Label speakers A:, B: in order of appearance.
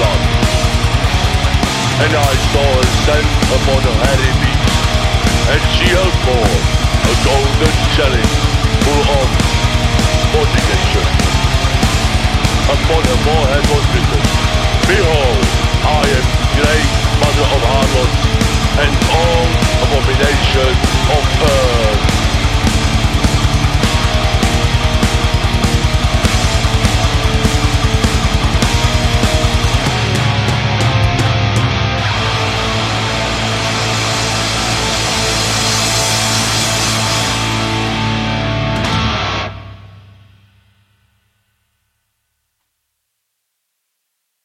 A: blood. And I saw her sent upon a hairy beach, and she held forth a golden chalice full of fornication. Upon her forehead was written, Behold, I am great mother of harlots, and all